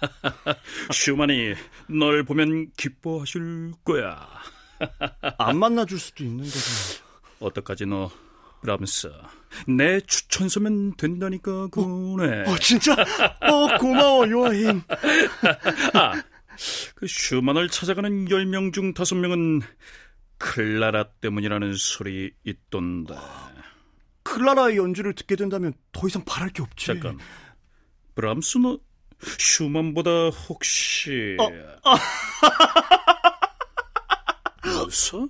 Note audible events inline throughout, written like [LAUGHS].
[LAUGHS] 슈만이 널 보면 기뻐하실 거야. [LAUGHS] 안 만나줄 수도 있는데. 어떡하지 너, 브람스. 내 추천서면 된다니까 그네. 어, 어, 진짜? 어 고마워 요아인. [LAUGHS] 아, 그 슈만을 찾아가는 10명 중 5명은 클라라 때문이라는 소리 있던데. 클라라의 연주를 듣게 된다면 더 이상 바랄 게 없지. 잠깐. 브람스 너 슈만보다 혹시 어, 아. 웃어?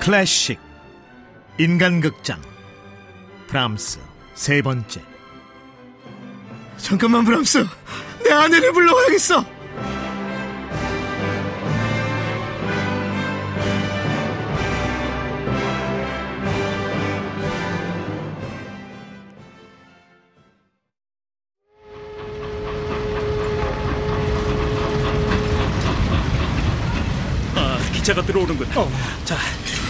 클래식 인간극장 브람스 세 번째 잠깐만 브람스 내 아내를 불러와야겠어 아 기차가 들어오는군 어. 자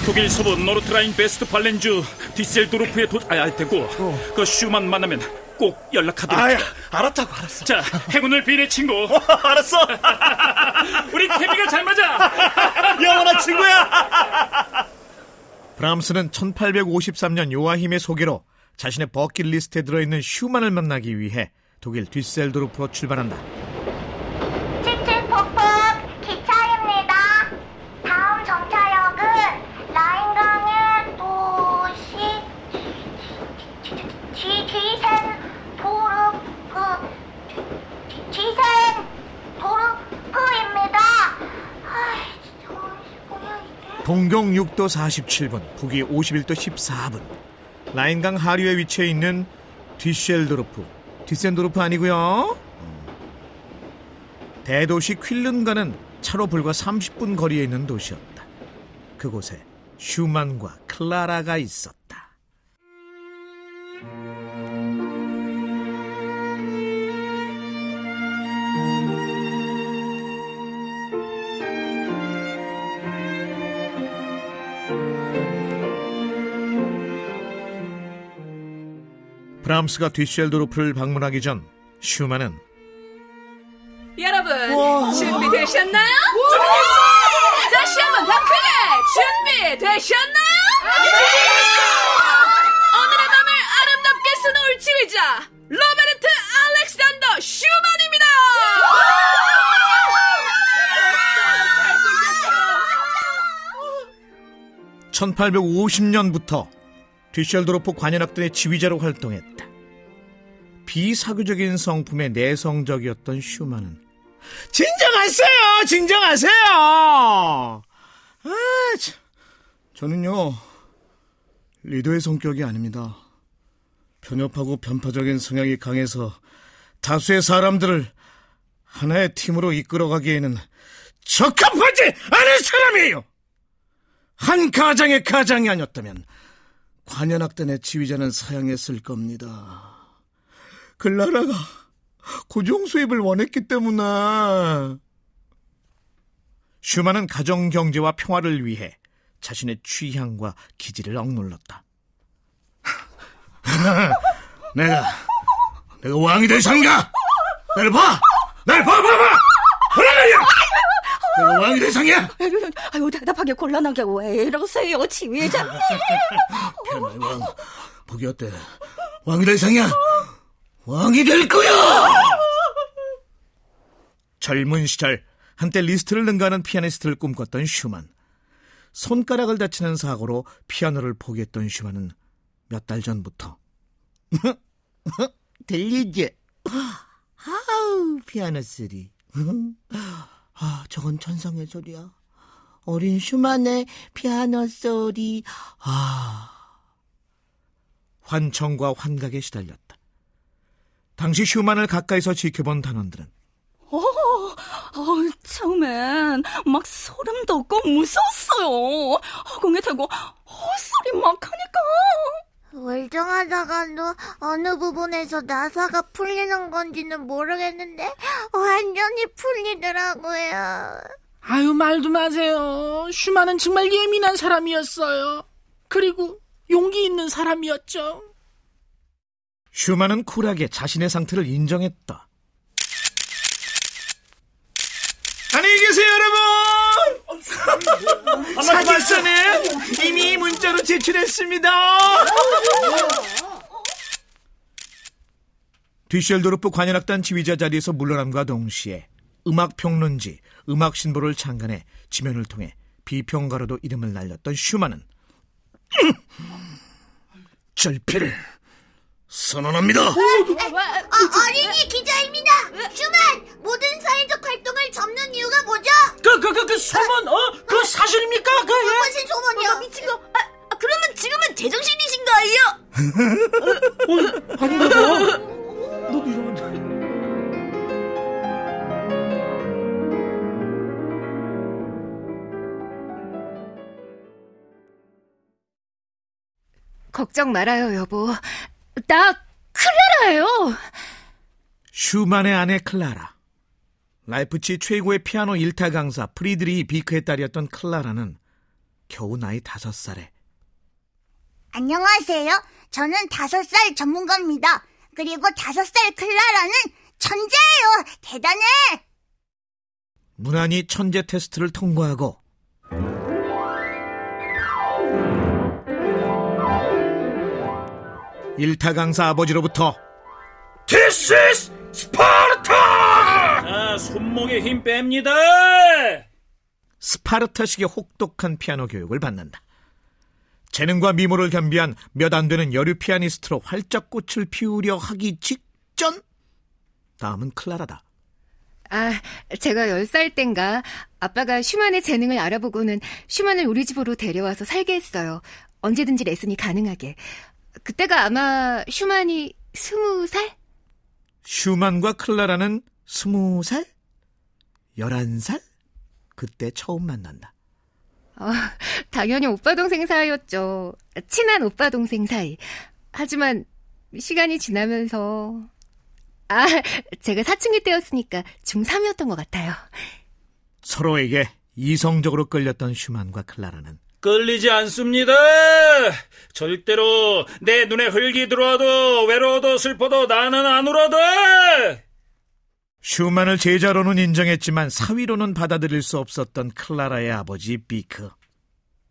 독일 서부 노르트라인 베스트팔렌주 뒤셀도르프에 도착되고 어. 그 슈만 만나면 꼭 연락하도록. 아, 알았다고 알았어. 자, 행운을 비네 친구. [LAUGHS] 어, 알았어. [LAUGHS] 우리 케미가 잘 맞아. [LAUGHS] 영원한 친구야. 브람스는 1853년 요아힘의 소개로 자신의 버킷리스트에 들어있는 슈만을 만나기 위해 독일 뒤셀도르프로 출발한다. 동경 6도 47분, 북위 51도 14분. 라인강 하류에 위치해 있는 뒤쉘도르프, 뒤센도르프 아니고요. 대도시 퀼른과는 차로 불과 30분 거리에 있는 도시였다. 그곳에 슈만과 클라라가 있었다. 브람스가 뒤쉘도르프를 방문하기 전 슈만은 여러분 와. 준비되셨나요? 준비됐어! 다시 한번 더 크게 준비되셨나요? 오늘의 밤을 아름답게 수놓을 지휘자 로베르트 알렉산더 슈만입니다. 1850년부터 뒤셜드로프 관현악단의 지휘자로 활동했다. 비사교적인 성품의 내성적이었던 슈만은 진정하세요! 진정하세요! 아, 참. 저는요, 리더의 성격이 아닙니다. 편협하고 편파적인 성향이 강해서 다수의 사람들을 하나의 팀으로 이끌어가기에는 적합하지 않은 사람이에요! 한 가장의 가장이 아니었다면 관현악단의 지휘자는 사양했을 겁니다. 글라라가 고정 수입을 원했기 때문에. 슈만은 가정 경제와 평화를 위해 자신의 취향과 기질을 억눌렀다. [LAUGHS] 내가 내가 왕이 될 상가. 나를 봐, 나를 봐, 봐, 봐. 그러느냐? 내가 왕이 될 상이야. 아유 대답하기 곤란하게 왜 이러세요, 지휘자님? [LAUGHS] 편의 왕, 보기 어때? 왕이 될 상이야. 왕이 될 거야! [LAUGHS] 젊은 시절 한때 리스트를 능가하는 피아니스트를 꿈꿨던 슈만. 손가락을 다치는 사고로 피아노를 포기했던 슈만은 몇 달 전부터 [LAUGHS] 들리지? 아우 피아노 소리. [LAUGHS] 아 저건 천상의 소리야. 어린 슈만의 피아노 소리. 아 환청과 환각에 시달렸다. 당시 휴만을 가까이서 지켜본 단원들은 어, 어, 처음엔 막 소름 돋고 무서웠어요. 허공에 대고 헛소리 막 하니까. 멀쩡하다가도 어느 부분에서 나사가 풀리는 건지는 모르겠는데 완전히 풀리더라고요. 아유, 말도 마세요. 슈만은 정말 예민한 사람이었어요. 그리고 용기 있는 사람이었죠. 슈만은 쿨하게 자신의 상태를 인정했다. 안녕히 계세요, 여러분! 사직서는 이미 문자로 제출했습니다. 뒤셜도르프 관현악단 지휘자 자리에서 물러남과 동시에 음악 평론지, 음악 신보를 창간해 지면을 통해 비평가로도 이름을 날렸던 슈만은 [CLEARS THROAT] 절필을 선언합니다. 어, 어린이 기자입니다. 슈만 모든 사회적 활동을 접는 이유가 뭐죠? 그, 그, 그, 그 소문, 어? 그 사실입니까? 그, 예? 무슨 소문이요? 미친 거. 아, 그러면 지금은 제정신이신 거예요? 아닌가 봐. 너도 이상한데. 걱정 말아요, 여보. 나 클라라예요. 슈만의 아내 클라라. 라이프치히 최고의 피아노 일타 강사 프리드리히 비크의 딸이었던 클라라는 겨우 나이 다섯 살에 안녕하세요. 저는 다섯 살 전문가입니다. 그리고 다섯 살 클라라는 천재예요. 대단해. 무난히 천재 테스트를 통과하고 일타 강사 아버지로부터 This is Sparta! 자, 손목에 힘 뺍니다. 스파르타식의 혹독한 피아노 교육을 받는다. 재능과 미모를 겸비한 몇 안 되는 여류 피아니스트로 활짝 꽃을 피우려 하기 직전 다음은 클라라다. 아, 제가 10살 땐가 아빠가 슈만의 재능을 알아보고는 슈만을 우리 집으로 데려와서 살게 했어요. 언제든지 레슨이 가능하게. 그때가 아마 슈만이 스무 살? 슈만과 클라라는 스무 살? 열한 살? 그때 처음 만난다. 어, 당연히 오빠 동생 사이였죠. 친한 오빠 동생 사이. 하지만 시간이 지나면서 아, 제가 사춘기 때였으니까 중3이었던 것 같아요. 서로에게 이성적으로 끌렸던 슈만과 클라라는 끌리지 않습니다. 절대로 내 눈에 흙이 들어와도 외로워도 슬퍼도 나는 안 울어도. 슈만을 제자로는 인정했지만 사위로는 받아들일 수 없었던 클라라의 아버지 비크.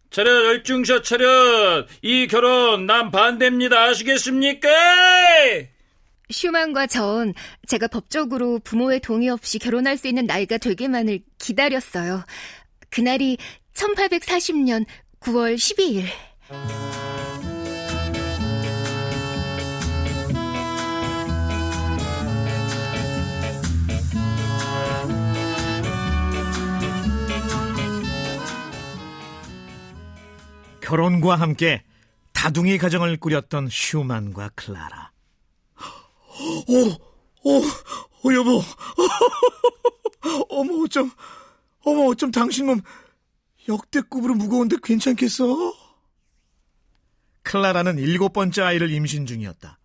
차렷 열중샷 차렷. 이 결혼 난 반대입니다. 아시겠습니까? 슈만과 전 제가 법적으로 부모의 동의 없이 결혼할 수 있는 나이가 되기만을 기다렸어요. 그날이 1840년 9월 12일. 결혼과 함께 다둥이 가정을 꾸렸던 슈만과 클라라. 오, 오, 오 여보. [LAUGHS] 어머 어쩜, 어머 어쩜 당신 몸 역대급으로 무거운데 괜찮겠어? 클라라는 일곱 번째 아이를 임신 중이었다.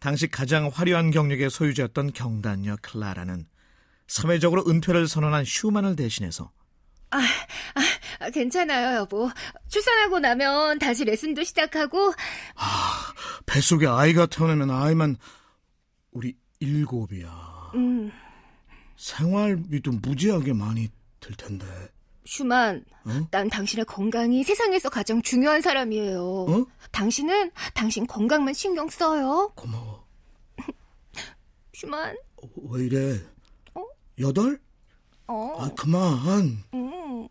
당시 가장 화려한 경력의 소유자였던 경단녀 클라라는 사회적으로 은퇴를 선언한 슈만을 대신해서 아, 아, 괜찮아요, 여보. 출산하고 나면 다시 레슨도 시작하고 뱃속에 아이가 태어나면 아이만 우리 일곱이야. 음, 생활비도 무지하게 많이 들 텐데. 슈만, 어? 난 당신의 건강이 세상에서 가장 중요한 사람이에요. 어? 당신은 당신 건강만 신경 써요. 고마워. [LAUGHS] 슈만, 어, 왜 이래? 어? 여덟? 어, 아 그만. 음.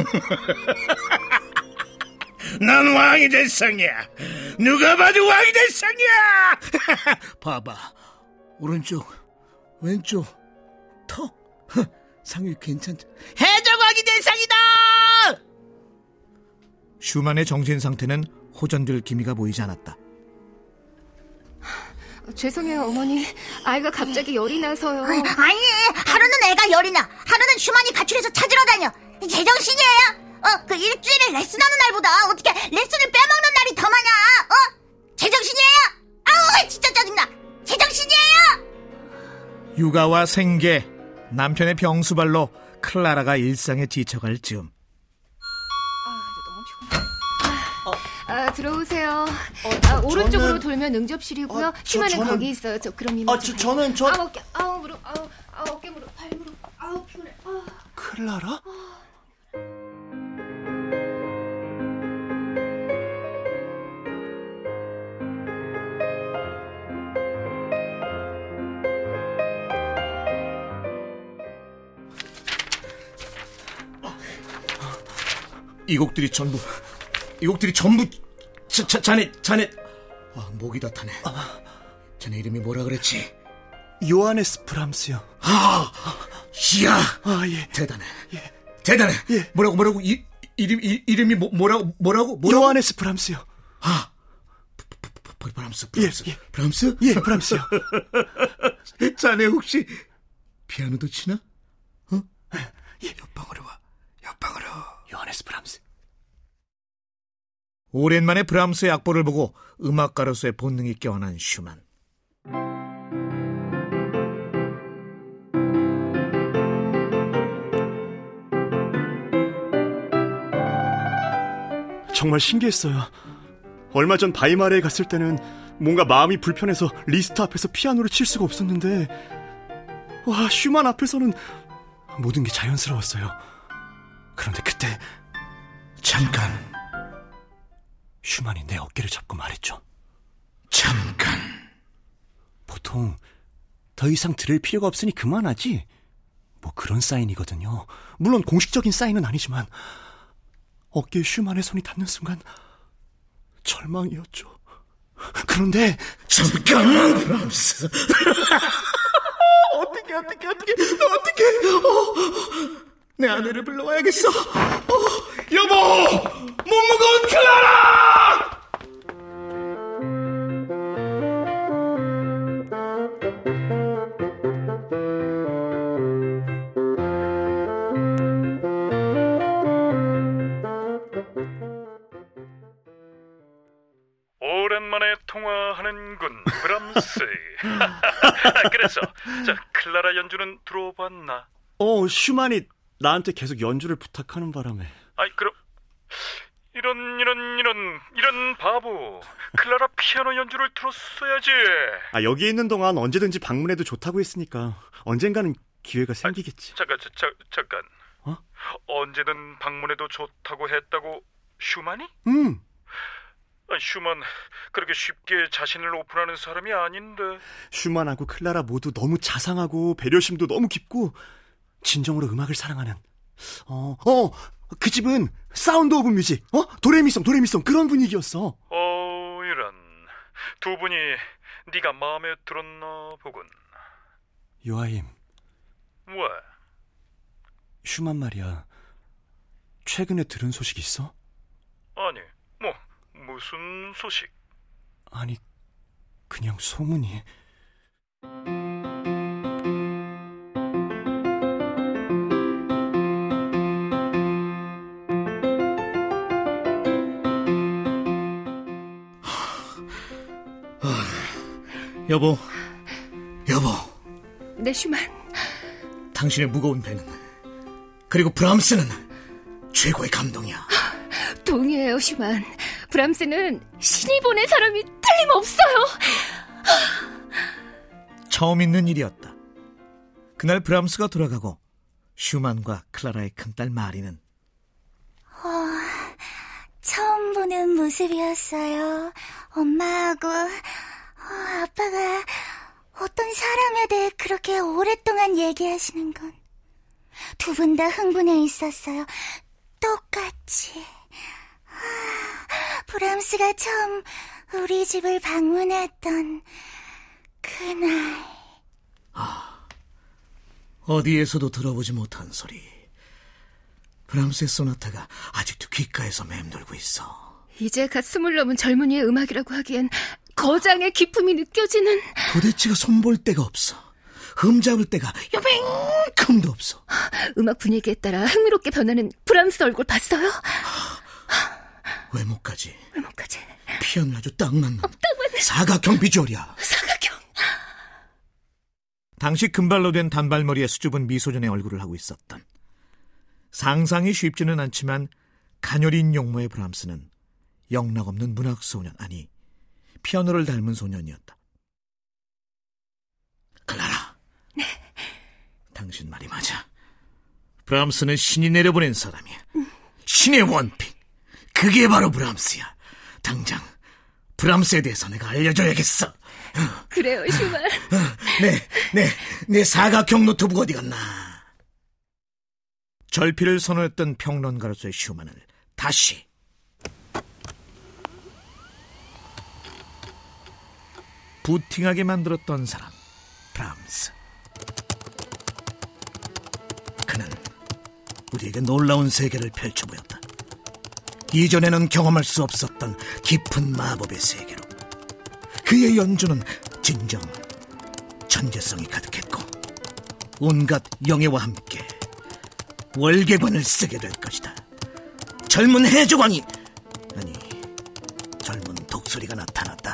[LAUGHS] 난 왕이 될 상이야. 누가 봐도 왕이 될 상이야. [LAUGHS] 봐봐. 오른쪽, 왼쪽, 턱. [LAUGHS] 허, 상이 괜찮지? 해적왕이 될 상이다! 슈만의 정신 상태는 호전될 기미가 보이지 않았다. [SIGHS] 죄송해요, 어머니. 아이가 갑자기 열이 나서요. 아니, 하루는 애가 열이 나. 하루는 슈만이 가출해서 찾으러 다녀. 제정신이에요? 어, 그 일주일에 레슨하는 날보다 어떻게 레슨을 빼먹는 날이 더 많아? 어? 제정신이에요? 아우, 진짜 짜증나. 제정신이에요? 육아와 생계, 남편의 병수발로 클라라가 일상에 지쳐갈 즈음 아, 들어오세요. 아, 오른쪽으로 돌면 응접실이고요. 어, 저- 슈마는 저는- 거기 있어요. 저 그럼 이만. 아, 저, 저는 저 아, 어깨, 아우 무릎, 아우, 아우 어깨 무릎, 발 무릎, 아우 피곤해. 아. 클라라? 이 곡들이 전부 이 곡들이 전부 자, 자, 자네 자네 아, 목이 다 타네 자네 이름이 뭐라 그랬지? 요하네스 브람스요. 아, 이야 아, 예. 대단해 대단해 예. 뭐라고 뭐라고 이, 이름 이, 이름이 뭐, 뭐라고 뭐라고 뭐라고 요하네스 브람스요. 아 브- 브- 브- 브- 브람스 예, 브람스 예. 브람스 예, 브람스요. [LAUGHS] 자네 혹시 피아노도 치나? 어? 옆방으로 와 옆방으로 요하네스 브람스. 오랜만에 브람스의 악보를 보고 음악가로서의 본능이 깨어난 슈만. 정말 신기했어요. 얼마 전 바이마르에 갔을 때는 뭔가 마음이 불편해서 리스트 앞에서 피아노를 칠 수가 없었는데 와 슈만 앞에서는 모든 게 자연스러웠어요. 그런데 그때 잠깐 슈만이 내 어깨를 잡고 말했죠. 잠깐. 보통 더 이상 들을 필요가 없으니 그만하지. 뭐 그런 사인이거든요. 물론 공식적인 사인은 아니지만 어깨에 슈만의 손이 닿는 순간 절망이었죠. 그런데 잠깐만, 브람스. [LAUGHS] 어떻게, 어떻게, 어떻게, 어떻게, 어, 내 아내를 불러와야겠어. 어, 여보! 못 무거운 클라라! 오랜만에 통화하는군, 브람스. [LAUGHS] 그래서 자 클라라 연주는 들어봤나? 어 슈만이 나한테 계속 연주를 부탁하는 바람에 아이 그럼 이런 이런 이런 이런 바보 클라라 피아노 연주를 들었어야지. 아 여기 있는 동안 언제든지 방문해도 좋다고 했으니까 언젠가는 기회가 생기겠지. 잠깐 자, 자, 잠깐. 어? 언제든 방문해도 좋다고 했다고 슈만이? 음 아, 슈만 그렇게 쉽게 자신을 오픈하는 사람이 아닌데. 슈만하고 클라라 모두 너무 자상하고 배려심도 너무 깊고 진정으로 음악을 사랑하는 어, 어, 그 집은 Sound of Music, 어? 도레미송, 도레미송 그런 분위기였어. 어 이런 두 분이 네가 마음에 들었나 보군. 요아힘, 왜? 슈만 말이야. 최근에 들은 소식 있어? 아니 뭐 무슨 소식? 아니, 그냥 소문이. 여보, 여보, 네, 슈만. 당신의 무거운 배는 그리고 브람스는 최고의 감동이야. 동의해요, 슈만. 브람스는 신이 보낸 사람이 틀림없어요. 처음 있는 일이었다. 그날 브람스가 돌아가고 슈만과 클라라의 큰딸 마리는 처음 보는 모습이었어요. 엄마하고 어, 아빠가 어떤 사람에 대해 그렇게 오랫동안 얘기하시는 건 두 분 다 흥분해 있었어요. 똑같이. 아, 브람스가 처음 우리 집을 방문했던 그날. 어디에서도 들어보지 못한 소리. 브람스의 소나타가 아직도 귓가에서 맴돌고 있어. 이제 갓 스물 넘은 젊은이의 음악이라고 하기엔 거장의 기품이 느껴지는 도대체가 손볼 데가 없어. 흠잡을 데가 요만큼도 없어. 음악 분위기에 따라 흥미롭게 변하는 브람스 얼굴 봤어요? 외모까지 외모까지 피아노 아주 딱 맞는 사각형 비주얼이야. 사각형. 당시 금발로 된 단발머리에 수줍은 미소년의 얼굴을 하고 있었던 상상이 쉽지는 않지만 가녀린 용모의 브람스는 영락없는 문학 소년 아니 피아노를 닮은 소년이었다. 클라라. 당신 말이 맞아. 브람스는 신이 내려보낸 사람이야. 신의 원픽. 그게 바로 브람스야. 당장 브람스에 대해서 내가 알려줘야겠어. 그래요, 슈만. 네, 네, 내 사각형 노트북 어디 갔나? 절필을 선호했던 평론가로서의 슈만을 다시 부팅하게 만들었던 사람, 브람스. 그는 우리에게 놀라운 세계를 펼쳐 보였다. 이전에는 경험할 수 없었던 깊은 마법의 세계로. 그의 연주는 진정 천재성이 가득했고 온갖 영예와 함께 월계관을 쓰게 될 것이다. 젊은 해적왕이 아니 젊은 독수리가. 나타났다.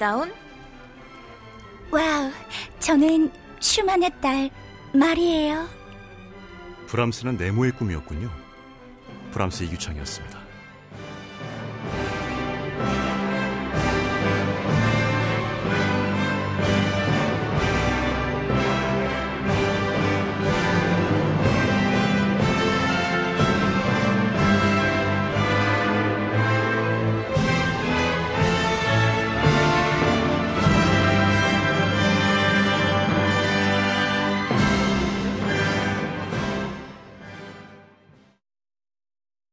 김다운. 와우, 저는 슈만의 딸 마리예요. 브람스는 네모의 꿈이었군요. 브람스의 유창이었습니다.